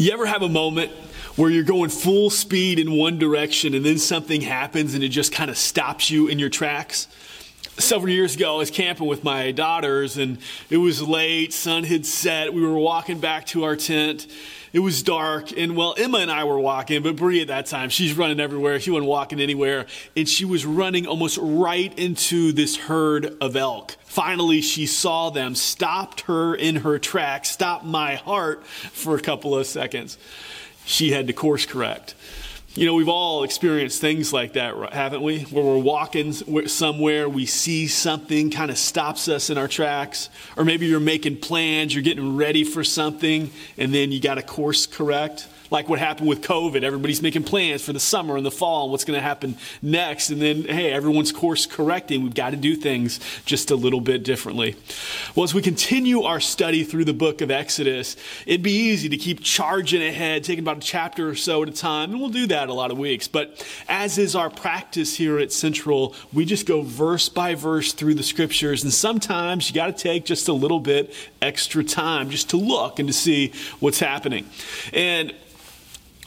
You ever have a moment where you're going full speed in one direction and then something happens and it just kind of stops you in your tracks? Several years ago, I was camping with my daughters and it was late, sun had set. We were walking back to our tent. It was dark, and well, Emma and I were walking, but Brie at that time, she's running everywhere. She wasn't walking anywhere, and she was running almost right into this herd of elk. Finally, she saw them, stopped her in her tracks, stopped my heart for a couple of seconds. She had to course correct. You know, we've all experienced things like that, haven't we? Where we're walking somewhere, we see something kind of stops us in our tracks. Or maybe you're making plans, you're getting ready for something, and then you got to course correct like what happened with COVID. Everybody's making plans for the summer and the fall and what's going to happen next. And then, hey, everyone's course correcting. We've got to do things just a little bit differently. Well, as we continue our study through the book of Exodus, it'd be easy to keep charging ahead, taking about a chapter or so at a time. And we'll do that a lot of weeks. But as is our practice here at Central, we just go verse by verse through the scriptures. And sometimes you got to take just a little bit extra time just to look and to see what's happening. And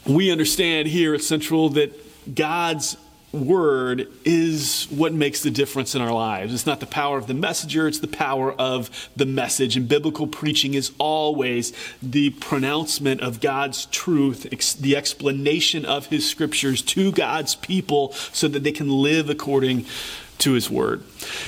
we understand here at Central that God's word is what makes the difference in our lives. It's not the power of the messenger, it's the power of the message. And biblical preaching is always the pronouncement of God's truth, the explanation of his scriptures to God's people so that they can live according to his word.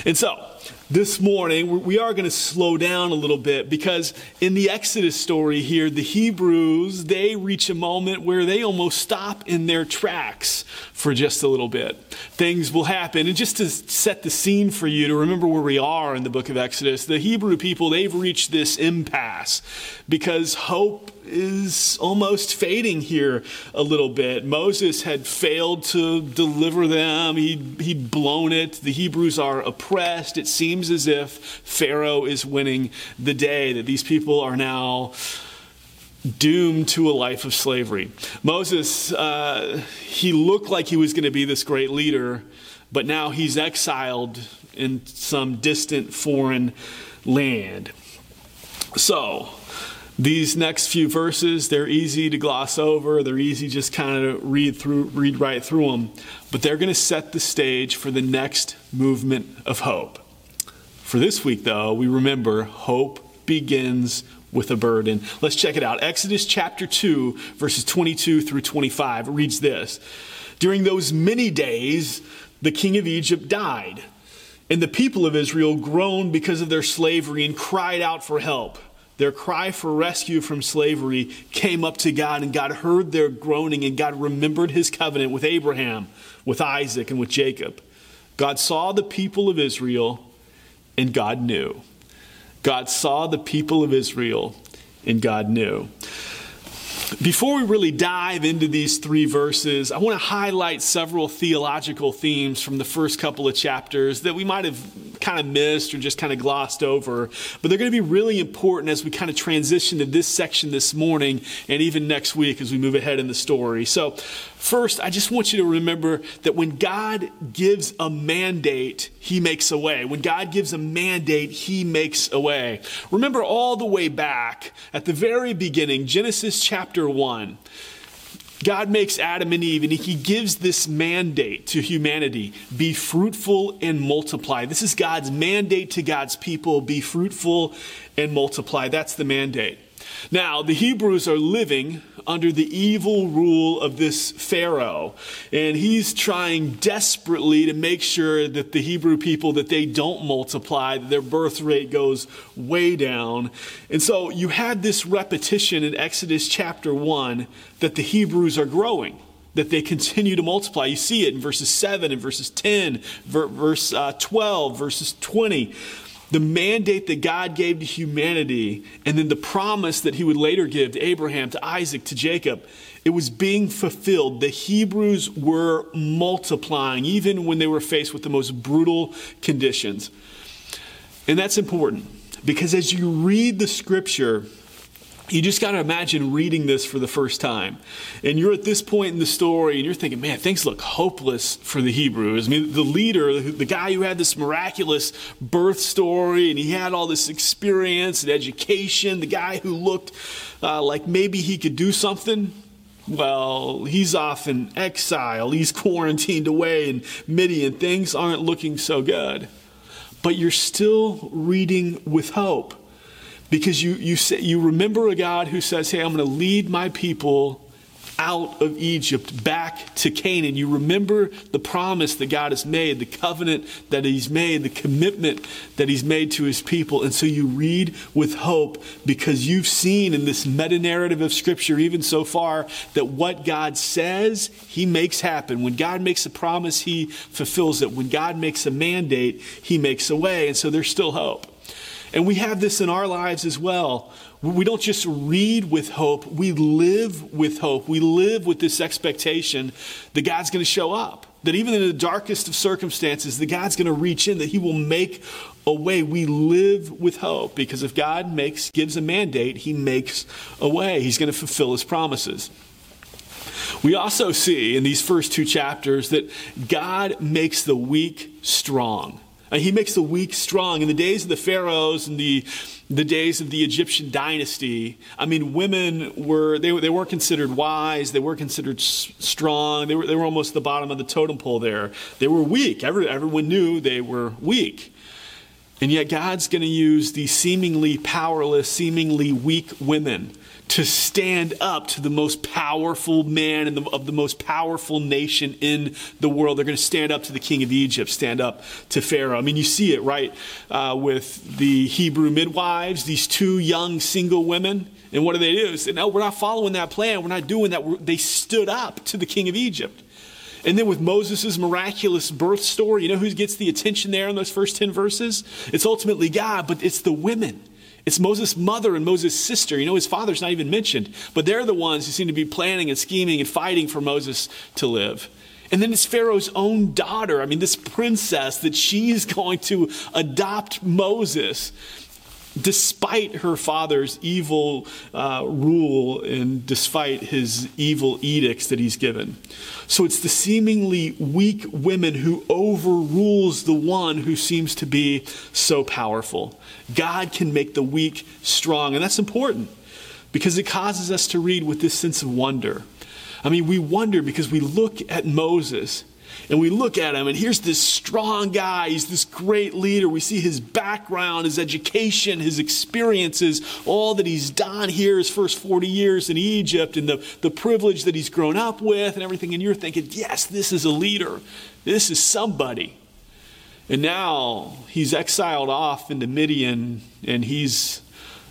And so, this morning, we are going to slow down a little bit because in the Exodus story here, the Hebrews, they reach a moment where they almost stop in their tracks for just a little bit. Things will happen. And just to set the scene for you to remember where we are in the book of Exodus, the Hebrew people, they've reached this impasse because hope is almost fading here a little bit. Moses had failed to deliver them, he'd, he'd blown it. The Hebrews are oppressed. It seems as if Pharaoh is winning the day, that these people are now doomed to a life of slavery. Moses, uh, he looked like he was going to be this great leader, but now he's exiled in some distant foreign land. So, these next few verses, they're easy to gloss over. They're easy just kind of read through, read right through them. But they're going to set the stage for the next movement of hope. For this week, though, we remember hope begins with a burden. Let's check it out. Exodus chapter 2, verses 22 through 25 reads this During those many days, the king of Egypt died, and the people of Israel groaned because of their slavery and cried out for help. Their cry for rescue from slavery came up to God, and God heard their groaning, and God remembered his covenant with Abraham, with Isaac, and with Jacob. God saw the people of Israel, and God knew. God saw the people of Israel, and God knew. Before we really dive into these three verses, I want to highlight several theological themes from the first couple of chapters that we might have kind of missed or just kind of glossed over. But they're going to be really important as we kind of transition to this section this morning and even next week as we move ahead in the story. So, first, I just want you to remember that when God gives a mandate, He makes a way. When God gives a mandate, He makes a way. Remember all the way back at the very beginning, Genesis chapter chapter 1, God makes Adam and Eve and he gives this mandate to humanity be fruitful and multiply. This is God's mandate to God's people be fruitful and multiply. That's the mandate. Now, the Hebrews are living under the evil rule of this Pharaoh, and he's trying desperately to make sure that the Hebrew people that they don't multiply, that their birth rate goes way down. And so you had this repetition in Exodus chapter 1 that the Hebrews are growing that they continue to multiply. You see it in verses 7 and verses 10, verse uh, 12, verses 20 the mandate that God gave to humanity, and then the promise that he would later give to Abraham, to Isaac, to Jacob, it was being fulfilled. The Hebrews were multiplying, even when they were faced with the most brutal conditions. And that's important because as you read the scripture, you just got to imagine reading this for the first time. And you're at this point in the story and you're thinking, man, things look hopeless for the Hebrews. I mean, the leader, the guy who had this miraculous birth story and he had all this experience and education, the guy who looked uh, like maybe he could do something, well, he's off in exile. He's quarantined away in Midian. Things aren't looking so good. But you're still reading with hope because you, you, say, you remember a God who says, Hey, I'm going to lead my people out of Egypt back to Canaan. You remember the promise that God has made, the covenant that He's made, the commitment that He's made to His people. And so you read with hope because you've seen in this meta narrative of Scripture, even so far, that what God says, He makes happen. When God makes a promise, He fulfills it. When God makes a mandate, He makes a way. And so there's still hope. And we have this in our lives as well. We don't just read with hope, we live with hope. We live with this expectation that God's going to show up. That even in the darkest of circumstances, that God's going to reach in, that He will make a way. We live with hope because if God makes gives a mandate, He makes a way. He's going to fulfill His promises. We also see in these first two chapters that God makes the weak strong. And he makes the weak strong. In the days of the pharaohs and the, the days of the Egyptian dynasty, I mean, women were, they, they weren't considered wise, they weren't considered strong, they were, they were almost the bottom of the totem pole there. They were weak. Every, everyone knew they were weak. And yet, God's going to use these seemingly powerless, seemingly weak women to stand up to the most powerful man the, of the most powerful nation in the world. They're going to stand up to the king of Egypt, stand up to Pharaoh. I mean, you see it, right, uh, with the Hebrew midwives, these two young single women. And what do they do? They say, no, we're not following that plan. We're not doing that. We're, they stood up to the king of Egypt. And then with Moses' miraculous birth story, you know who gets the attention there in those first 10 verses? It's ultimately God, but it's the women it's Moses' mother and Moses' sister. You know, his father's not even mentioned, but they're the ones who seem to be planning and scheming and fighting for Moses to live. And then it's Pharaoh's own daughter. I mean, this princess that she's going to adopt Moses despite her father's evil uh, rule and despite his evil edicts that he's given. So it's the seemingly weak women who overrules the one who seems to be so powerful. God can make the weak strong, and that's important because it causes us to read with this sense of wonder. I mean, we wonder because we look at Moses and we look at him, and here's this strong guy. He's this great leader. We see his background, his education, his experiences, all that he's done here his first 40 years in Egypt, and the, the privilege that he's grown up with, and everything. And you're thinking, yes, this is a leader. This is somebody. And now he's exiled off into Midian, and he's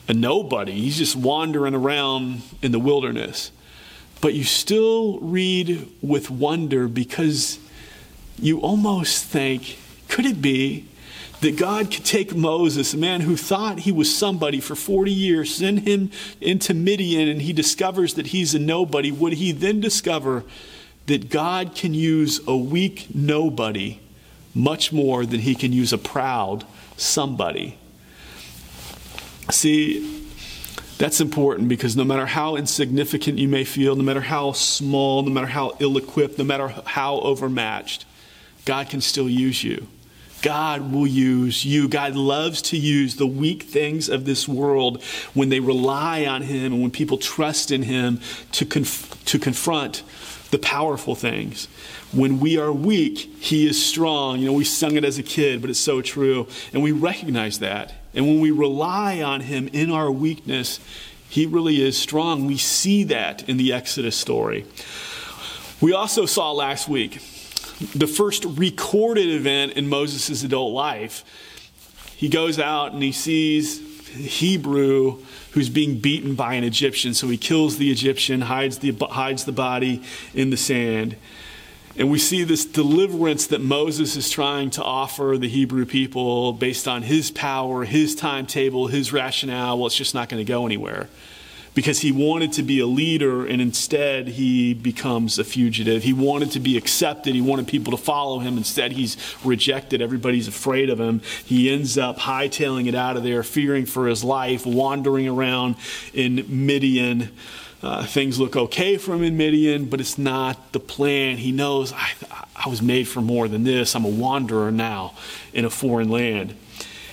a nobody. He's just wandering around in the wilderness. But you still read with wonder because you almost think, could it be that God could take Moses, a man who thought he was somebody for 40 years, send him into Midian, and he discovers that he's a nobody? Would he then discover that God can use a weak nobody much more than he can use a proud somebody? See, that's important because no matter how insignificant you may feel, no matter how small, no matter how ill equipped, no matter how overmatched, God can still use you. God will use you. God loves to use the weak things of this world when they rely on Him and when people trust in Him to, conf- to confront the powerful things. When we are weak, He is strong. You know, we sung it as a kid, but it's so true. And we recognize that. And when we rely on Him in our weakness, He really is strong. We see that in the Exodus story. We also saw last week the first recorded event in Moses' adult life. He goes out and he sees a Hebrew who's being beaten by an Egyptian. So he kills the Egyptian, hides the, hides the body in the sand. And we see this deliverance that Moses is trying to offer the Hebrew people based on his power, his timetable, his rationale. Well, it's just not going to go anywhere because he wanted to be a leader and instead he becomes a fugitive. He wanted to be accepted. He wanted people to follow him. Instead, he's rejected. Everybody's afraid of him. He ends up hightailing it out of there, fearing for his life, wandering around in Midian. Uh, things look okay for him in Midian, but it's not the plan. He knows I, I was made for more than this. I'm a wanderer now in a foreign land.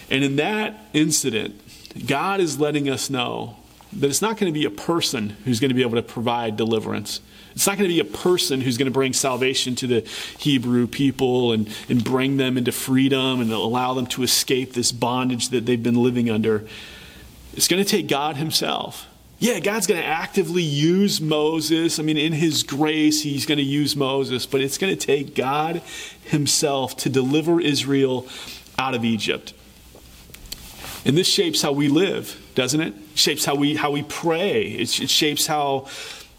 And in that incident, God is letting us know that it's not going to be a person who's going to be able to provide deliverance. It's not going to be a person who's going to bring salvation to the Hebrew people and, and bring them into freedom and allow them to escape this bondage that they've been living under. It's going to take God Himself. Yeah, God's going to actively use Moses. I mean, in His grace, He's going to use Moses, but it's going to take God Himself to deliver Israel out of Egypt. And this shapes how we live, doesn't it? shapes how we how we pray. It, it shapes how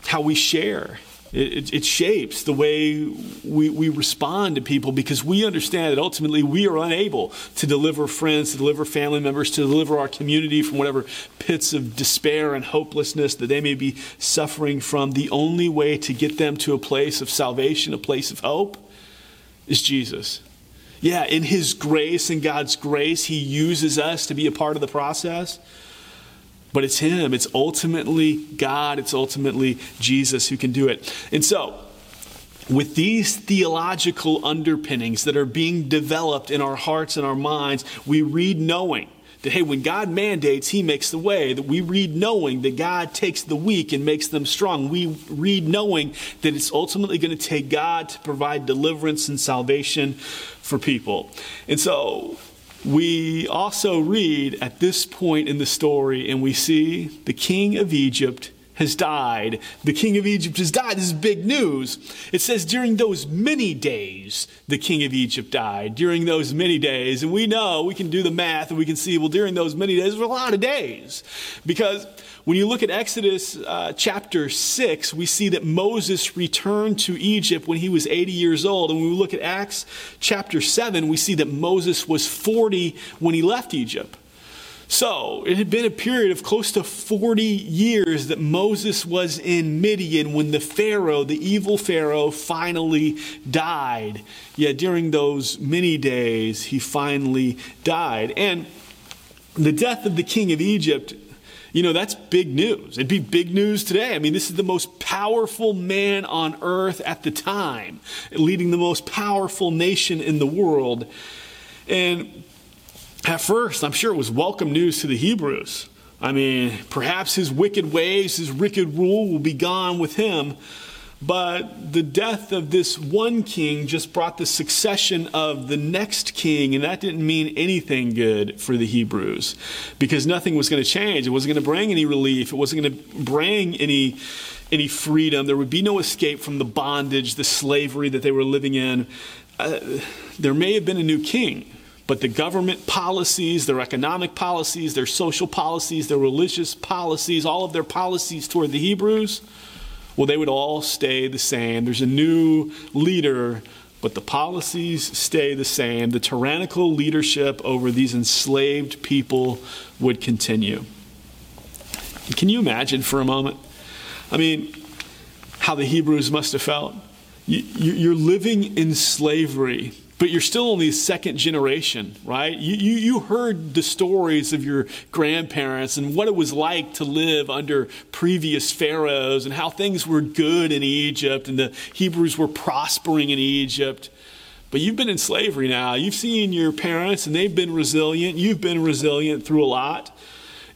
how we share. It, it, it, shapes the way we, we respond to people because we understand that ultimately we are unable to deliver friends, to deliver family members, to deliver our community from whatever pits of despair and hopelessness that they may be suffering from. The only way to get them to a place of salvation, a place of hope, is Jesus. Yeah, in His grace and God's grace, He uses us to be a part of the process. But it's Him. It's ultimately God. It's ultimately Jesus who can do it. And so, with these theological underpinnings that are being developed in our hearts and our minds, we read knowing that, hey, when God mandates, He makes the way. That we read knowing that God takes the weak and makes them strong. We read knowing that it's ultimately going to take God to provide deliverance and salvation for people. And so we also read at this point in the story, and we see the king of Egypt has died. The king of Egypt has died. This is big news. It says, during those many days, the king of Egypt died. During those many days. And we know, we can do the math, and we can see, well, during those many days, there were a lot of days. Because when you look at Exodus uh, chapter 6, we see that Moses returned to Egypt when he was 80 years old. And when we look at Acts chapter 7, we see that Moses was 40 when he left Egypt. So it had been a period of close to 40 years that Moses was in Midian when the Pharaoh, the evil Pharaoh, finally died. Yet during those many days, he finally died. And the death of the king of Egypt, you know, that's big news. It'd be big news today. I mean, this is the most powerful man on earth at the time, leading the most powerful nation in the world. And at first, I'm sure it was welcome news to the Hebrews. I mean, perhaps his wicked ways, his wicked rule will be gone with him. But the death of this one king just brought the succession of the next king, and that didn't mean anything good for the Hebrews because nothing was going to change. It wasn't going to bring any relief, it wasn't going to bring any, any freedom. There would be no escape from the bondage, the slavery that they were living in. Uh, there may have been a new king, but the government policies, their economic policies, their social policies, their religious policies, all of their policies toward the Hebrews, well, they would all stay the same. There's a new leader, but the policies stay the same. The tyrannical leadership over these enslaved people would continue. Can you imagine for a moment? I mean, how the Hebrews must have felt. You're living in slavery but you're still only second generation, right? You, you, you, heard the stories of your grandparents and what it was like to live under previous pharaohs and how things were good in Egypt and the Hebrews were prospering in Egypt. But you've been in slavery now. You've seen your parents and they've been resilient. You've been resilient through a lot.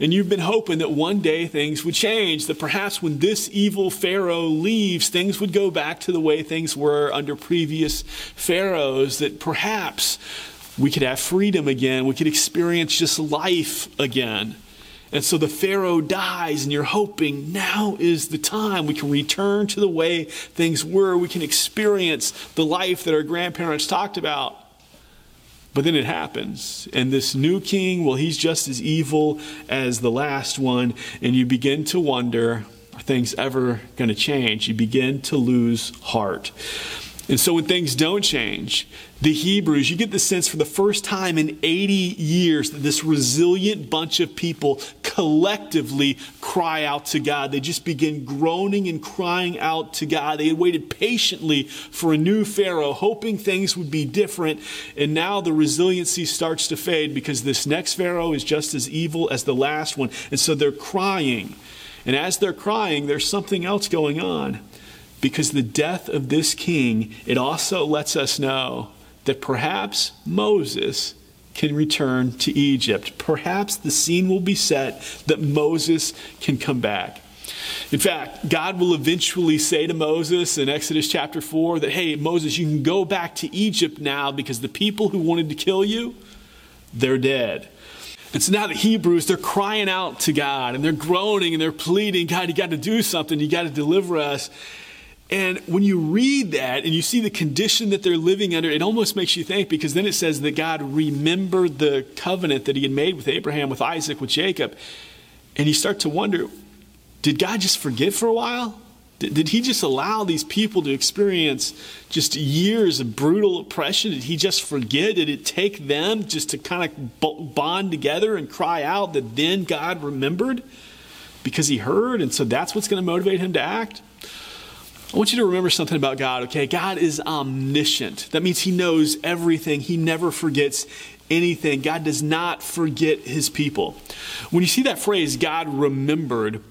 And you've been hoping that one day things would change, that perhaps when this evil Pharaoh leaves, things would go back to the way things were under previous Pharaohs, that perhaps we could have freedom again, we could experience just life again. And so the Pharaoh dies, and you're hoping now is the time we can return to the way things were. We can experience the life that our grandparents talked about. But then it happens. And this new king, well, he's just as evil as the last one. And you begin to wonder are things ever going to change? You begin to lose heart. And so when things don't change, the Hebrews, you get the sense for the first time in 80 years that this resilient bunch of people collectively cry out to God. They just begin groaning and crying out to God. They had waited patiently for a new Pharaoh, hoping things would be different. And now the resiliency starts to fade because this next Pharaoh is just as evil as the last one. And so they're crying. And as they're crying, there's something else going on because the death of this king, it also lets us know that perhaps Moses can return to Egypt. Perhaps the scene will be set that Moses can come back. In fact, God will eventually say to Moses in Exodus chapter 4 that, hey, Moses, you can go back to Egypt now because the people who wanted to kill you, they're dead. And so now the Hebrews, they're crying out to God and they're groaning and they're pleading, God, you got to do something. You got to deliver us. And when you read that and you see the condition that they're living under, it almost makes you think because then it says that God remembered the covenant that he had made with Abraham, with Isaac, with Jacob. And you start to wonder did God just forget for a while? Did, did he just allow these people to experience just years of brutal oppression? Did he just forget? Did it take them just to kind of bond together and cry out that then God remembered because he heard? And so that's what's going to motivate him to act? I want you to remember something about God, okay? God is omniscient. That means He knows everything, He never forgets anything. God does not forget His people. When you see that phrase, God remembered,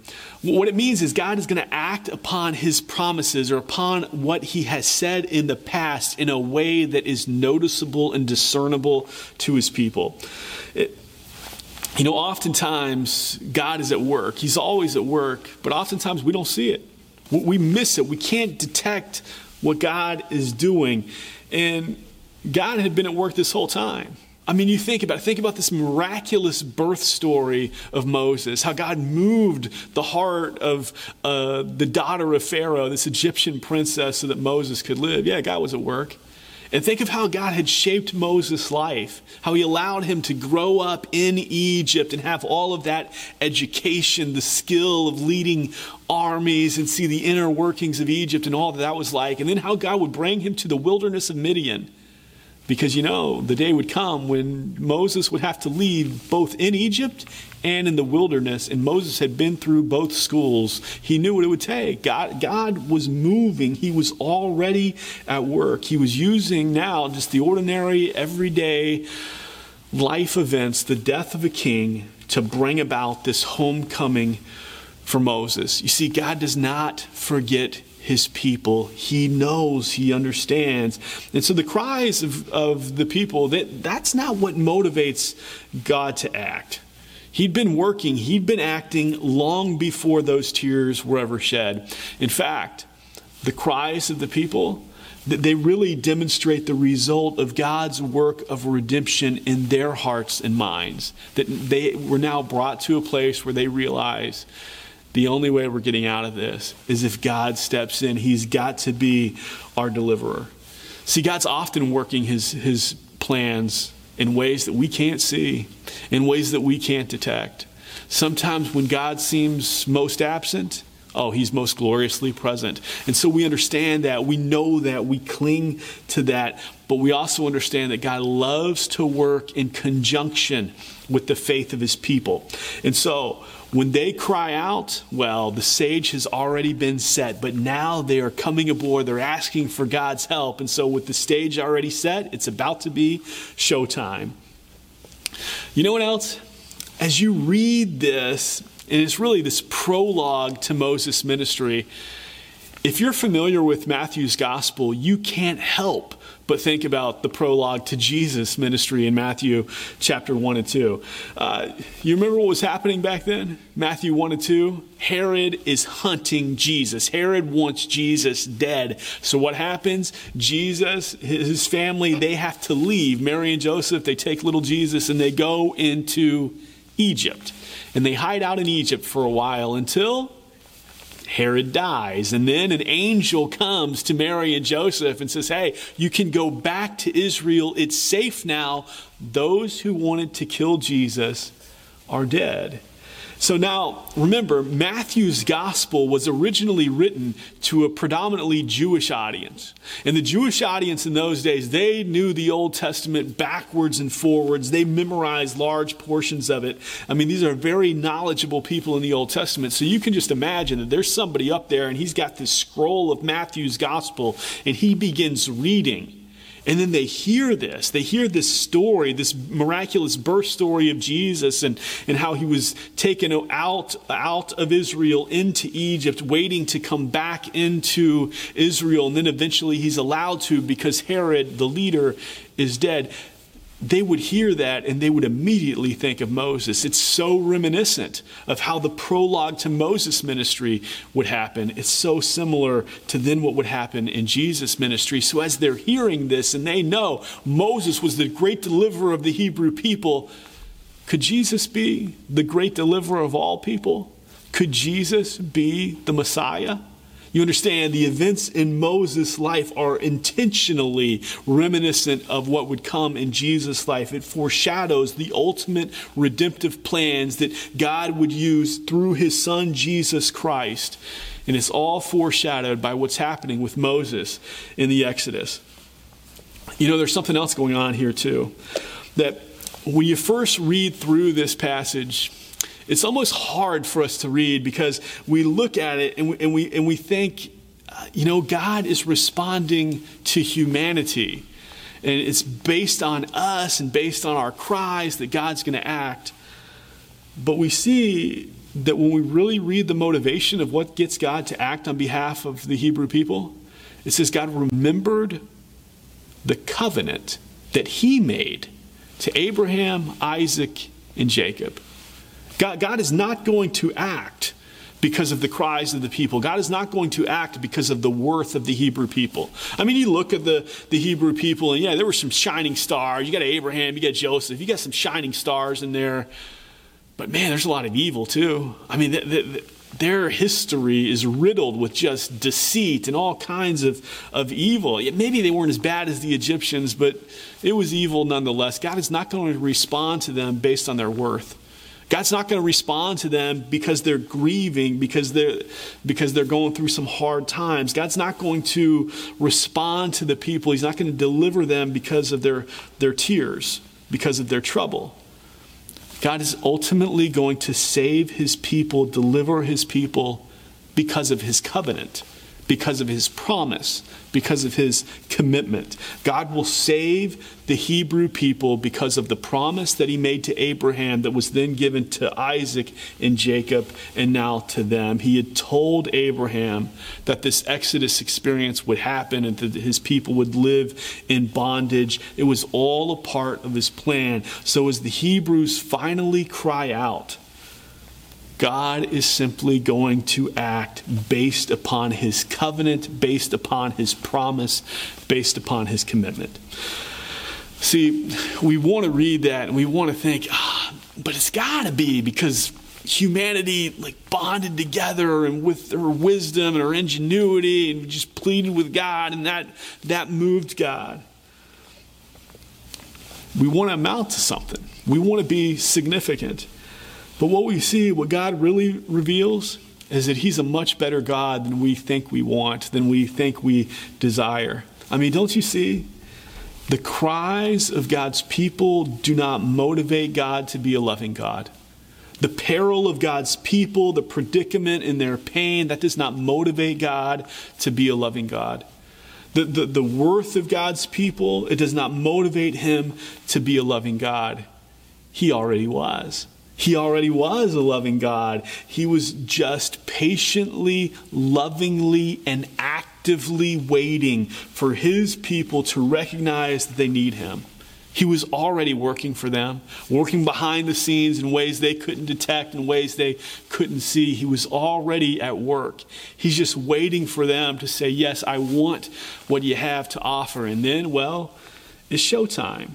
what it means is God is going to act upon His promises or upon what He has said in the past in a way that is noticeable and discernible to His people. It, you know, oftentimes God is at work. He's always at work, but oftentimes we don't see it. We miss it. We can't detect what God is doing. And God had been at work this whole time. I mean, you think about it. Think about this miraculous birth story of Moses, how God moved the heart of uh, the daughter of Pharaoh, this Egyptian princess, so that Moses could live. Yeah, God was at work. And think of how God had shaped Moses' life, how he allowed him to grow up in Egypt and have all of that education, the skill of leading armies and see the inner workings of Egypt and all that that was like. And then how God would bring him to the wilderness of Midian. Because you know, the day would come when Moses would have to leave both in Egypt and in the wilderness, and Moses had been through both schools. He knew what it would take. God, God was moving, He was already at work. He was using now just the ordinary, everyday life events, the death of a king, to bring about this homecoming for Moses. You see, God does not forget his people. He knows, he understands. And so the cries of, of the people, that, that's not what motivates God to act. He'd been working, he'd been acting long before those tears were ever shed. In fact, the cries of the people, they really demonstrate the result of God's work of redemption in their hearts and minds. That they were now brought to a place where they realize the only way we're getting out of this is if God steps in. He's got to be our deliverer. See, God's often working his, his plans in ways that we can't see, in ways that we can't detect. Sometimes when God seems most absent, oh, he's most gloriously present. And so we understand that, we know that, we cling to that, but we also understand that God loves to work in conjunction with the faith of his people. And so when they cry out, well, the sage has already been set, but now they are coming aboard. They're asking for God's help. And so, with the stage already set, it's about to be showtime. You know what else? As you read this, and it's really this prologue to Moses' ministry, if you're familiar with Matthew's gospel, you can't help but think about the prologue to Jesus' ministry in Matthew chapter 1 and 2. Uh, you remember what was happening back then? Matthew 1 and 2? Herod is hunting Jesus. Herod wants Jesus dead. So what happens? Jesus, his family, they have to leave. Mary and Joseph, they take little Jesus and they go into Egypt. And they hide out in Egypt for a while until Herod dies. And then an angel comes to Mary and Joseph and says, Hey, you can go back to Israel. It's safe now. Those who wanted to kill Jesus are dead. So now, remember, Matthew's gospel was originally written to a predominantly Jewish audience. And the Jewish audience in those days, they knew the Old Testament backwards and forwards. They memorized large portions of it. I mean, these are very knowledgeable people in the Old Testament. So you can just imagine that there's somebody up there and he's got this scroll of Matthew's gospel and he begins reading. And then they hear this. They hear this story, this miraculous birth story of Jesus and, and how he was taken out, out of Israel into Egypt, waiting to come back into Israel. And then eventually he's allowed to because Herod, the leader, is dead they would hear that and they would immediately think of Moses. It's so reminiscent of how the prologue to Moses' ministry would happen. It's so similar to then what would happen in Jesus' ministry. So, as they're hearing this and they know Moses was the great deliverer of the Hebrew people, could Jesus be the great deliverer of all people? Could Jesus be the Messiah? You understand the events in Moses' life are intentionally reminiscent of what would come in Jesus' life. It foreshadows the ultimate redemptive plans that God would use through his son Jesus Christ. And it's all foreshadowed by what's happening with Moses in the Exodus. You know, there's something else going on here, too. That when you first read through this passage, it's almost hard for us to read because we look at it and we, and we, and we think, uh, you know, God is responding to humanity. And it's based on us and based on our cries that God's going to act. But we see that when we really read the motivation of what gets God to act on behalf of the Hebrew people, it says God remembered the covenant that he made to Abraham, Isaac, and Jacob. God, God is not going to act because of the cries of the people. God is not going to act because of the worth of the Hebrew people. I mean, you look at the, the Hebrew people, and yeah, there were some shining stars. You got Abraham, you got Joseph, you got some shining stars in there. But man, there's a lot of evil too. I mean, the, the, their history is riddled with just deceit and all kinds of, of evil. Maybe they weren't as bad as the Egyptians, but it was evil nonetheless. God is not going to respond to them based on their worth. God's not going to respond to them because they're grieving, because they're, because they're going through some hard times. God's not going to respond to the people. He's not going to deliver them because of their, their tears, because of their trouble. God is ultimately going to save his people, deliver his people because of his covenant because of his promise, because of his commitment. God will save the Hebrew people because of the promise that he made to Abraham that was then given to Isaac and Jacob and now to them. He had told Abraham that this Exodus experience would happen and that his people would live in bondage. It was all a part of his plan. So as the Hebrews finally cry out, God is simply going to act based upon his covenant, based upon his promise, based upon his commitment. See, we want to read that and we want to think, ah, but it's got to be because humanity like bonded together and with her wisdom and her ingenuity and just pleaded with God and that that moved God. We want to amount to something. We want to be significant. But what we see, what God really reveals, is that He's a much better God than we think we want, than we think we desire. I mean, don't you see? The cries of God's people do not motivate God to be a loving God. The peril of God's people, the predicament in their pain, that does not motivate God to be a loving God. The, the, the worth of God's people, it does not motivate him to be a loving God. He already was. He already was a loving God. He was just patiently, lovingly, and actively waiting for his people to recognize that they need him. He was already working for them, working behind the scenes in ways they couldn't detect, in ways they couldn't see. He was already at work. He's just waiting for them to say, Yes, I want what you have to offer. And then, well, it's showtime.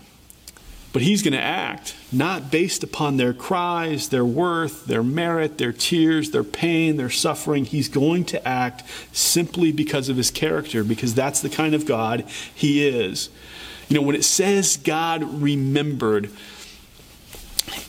But he's going to act not based upon their cries, their worth, their merit, their tears, their pain, their suffering. He's going to act simply because of his character, because that's the kind of God he is. You know, when it says God remembered,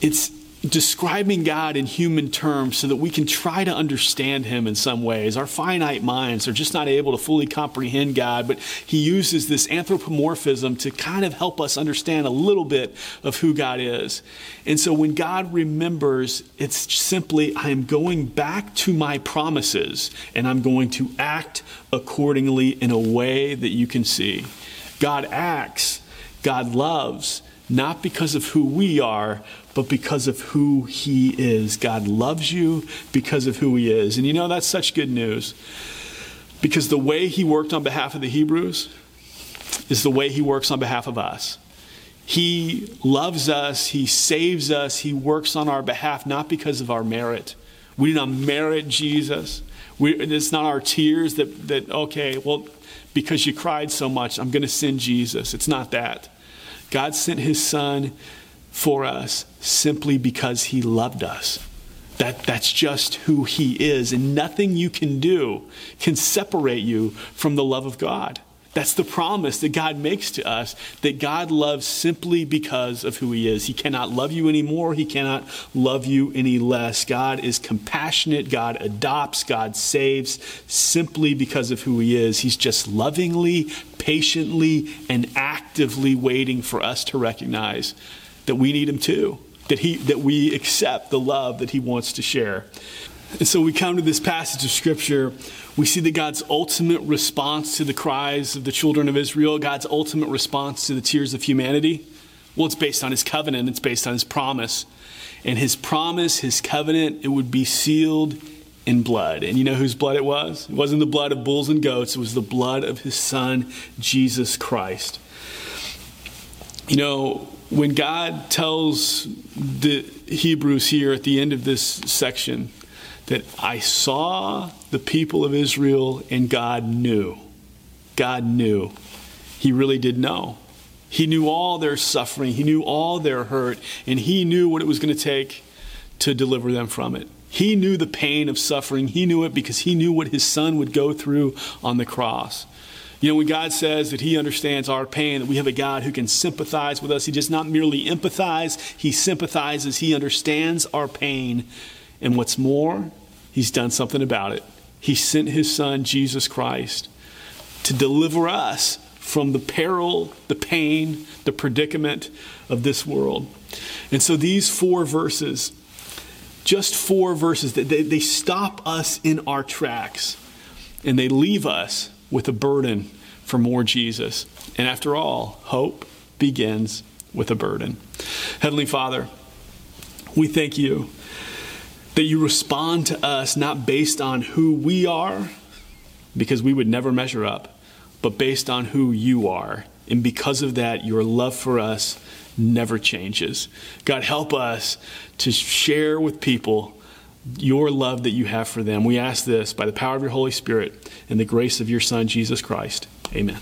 it's describing God in human terms so that we can try to understand Him in some ways. Our finite minds are just not able to fully comprehend God, but He uses this anthropomorphism to kind of help us understand a little bit of who God is. And so when God remembers, it's simply, I am going back to my promises and I'm going to act accordingly in a way that you can see. God acts, God loves, not because of who we are, but because of who He is. God loves you because of who He is. And you know, that's such good news. Because the way He worked on behalf of the Hebrews is the way He works on behalf of us. He loves us, He saves us, He works on our behalf, not because of our merit. We do not merit Jesus. We, it's not our tears that, that, okay, well, because you cried so much, I'm going to send Jesus. It's not that. God sent His Son for us simply because he loved us. That, that's just who he is. And nothing you can do can separate you from the love of God. That's the promise that God makes to us that God loves simply because of who He is. He cannot love you anymore. He cannot love you any less. God is compassionate. God adopts. God saves simply because of who He is. He's just lovingly, patiently, and actively waiting for us to recognize that we need him too, that, he, that we accept the love that he wants to share. And so we come to this passage of Scripture. We see that God's ultimate response to the cries of the children of Israel, God's ultimate response to the tears of humanity, well, it's based on his covenant, it's based on his promise. And his promise, his covenant, it would be sealed in blood. And you know whose blood it was? It wasn't the blood of bulls and goats, it was the blood of his son, Jesus Christ. You know, when God tells the Hebrews here at the end of this section that I saw the people of Israel and God knew, God knew. He really did know. He knew all their suffering, He knew all their hurt, and He knew what it was going to take to deliver them from it. He knew the pain of suffering. He knew it because He knew what His Son would go through on the cross. You know, when God says that He understands our pain, that we have a God who can sympathize with us, He does not merely empathize, He sympathizes, He understands our pain. And what's more, He's done something about it. He sent His Son, Jesus Christ, to deliver us from the peril, the pain, the predicament of this world. And so these four verses, just four verses, they, they stop us in our tracks and they leave us with a burden for more Jesus. And after all, hope begins with a burden. Heavenly Father, we thank you that you respond to us not based on who we are, because we would never measure up, but based on who you are. And because of that, your love for us never changes. God, help us to share with people your love that you have for them. We ask this by the power of your Holy Spirit and the grace of your Son, Jesus Christ. Amen.